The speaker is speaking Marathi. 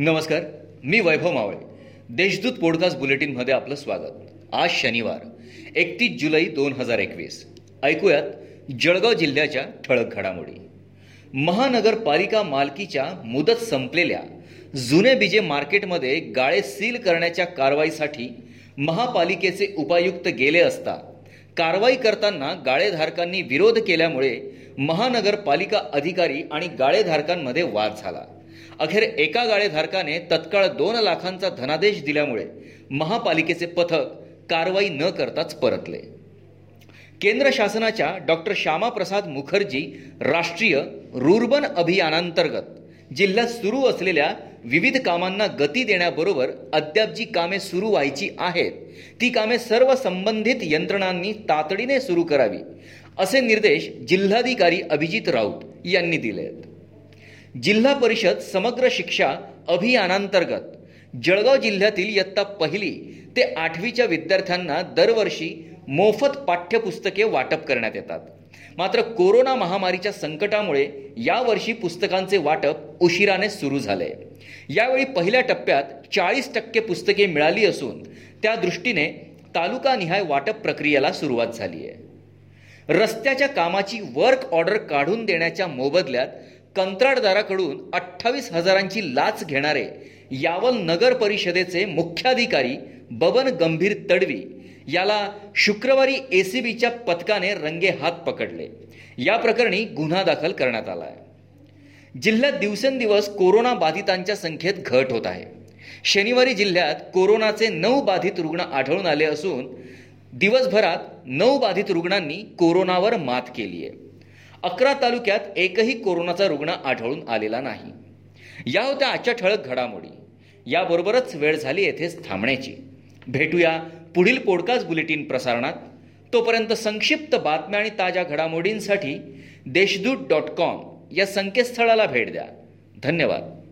नमस्कार मी वैभव मावळे. देशदूत पॉडकास्ट बुलेटिनमध्ये आपलं स्वागत. आज शनिवार एकतीस जुलै दोन हजार एकवीस. ऐकूयात जळगाव जिल्ह्याच्या ठळक घडामोडी. महानगरपालिका मालकीच्या मुदत संपलेल्या जुने बीजे मार्केटमध्ये गाळे सील करण्याच्या कारवाईसाठी महापालिकेचे उपायुक्त गेले असता कारवाई करताना गाळेधारकांनी विरोध केल्यामुळे महानगरपालिका अधिकारी आणि गाळेधारकांमध्ये वाद झाला. अखेर एका गाळेधारकाने तत्काळ दोन लाखांचा धनादेश दिल्यामुळे महापालिकेचे पथक कारवाई न करताच परतले. केंद्र शासनाच्या डॉक्टर श्यामाप्रसाद मुखर्जी राष्ट्रीय रुर्बन अभियानांतर्गत जिल्ह्यात सुरू असलेल्या विविध कामांना गती देण्याबरोबर अद्याप जी कामे सुरू व्हायची आहेत. ती कामे सर्व संबंधित यंत्रणांनी तातडीने सुरू करावी असे निर्देश जिल्हाधिकारी अभिजित राऊत यांनी दिले आहेत जिल्हा परिषद समग्र शिक्षा अभियानांतर्गत जळगाव जिल्ह्यातील इयत्ता पहिली ते आठवीच्या विद्यार्थ्यांना दरवर्षी मोफत पाठ्यपुस्तके वाटप करण्यात येतात. मात्र कोरोना महामारीच्या संकटामुळे यावर्षी पुस्तकांचे वाटप उशिराने सुरू झाले. यावेळी पहिल्या टप्प्यात चाळीस टक्के पुस्तके मिळाली असून त्या दृष्टीने तालुकानिहाय वाटप प्रक्रियेला सुरुवात झाली आहे रस्त्याच्या कामाची वर्क ऑर्डर काढून देण्याच्या मोबदल्यात कंत्राटदाराकडून अठ्ठावीस हजारांची लाच घेणारे यावल नगर परिषदेचे मुख्याधिकारी बबन गंभीर तडवी याला शुक्रवारी एसीबीच्या पथकाने रंगे हात पकडले. या प्रकरणी गुन्हा दाखल करण्यात आला आहे जिल्ह्यात दिवसेंदिवस कोरोना बाधितांच्या संख्येत घट होत आहे. शनिवारी जिल्ह्यात कोरोनाचे नऊ बाधित रुग्ण आढळून आले असून दिवसभरात नऊ बाधित रुग्णांनी कोरोनावर मात केली आहे अकरा तालुक्यात एकही कोरोनाचा रुग्ण आढळून आलेला नाही. या होत्या आजच्या ठळक घडामोडी. याबरोबरच वेळ झाली येथेच थांबण्याची. भेटूया पुढील पॉडकास्ट बुलेटिन प्रसारणात. तोपर्यंत संक्षिप्त बातम्या आणि ताज्या घडामोडींसाठी देशदूत डॉट कॉम या संकेतस्थळाला भेट द्या. धन्यवाद.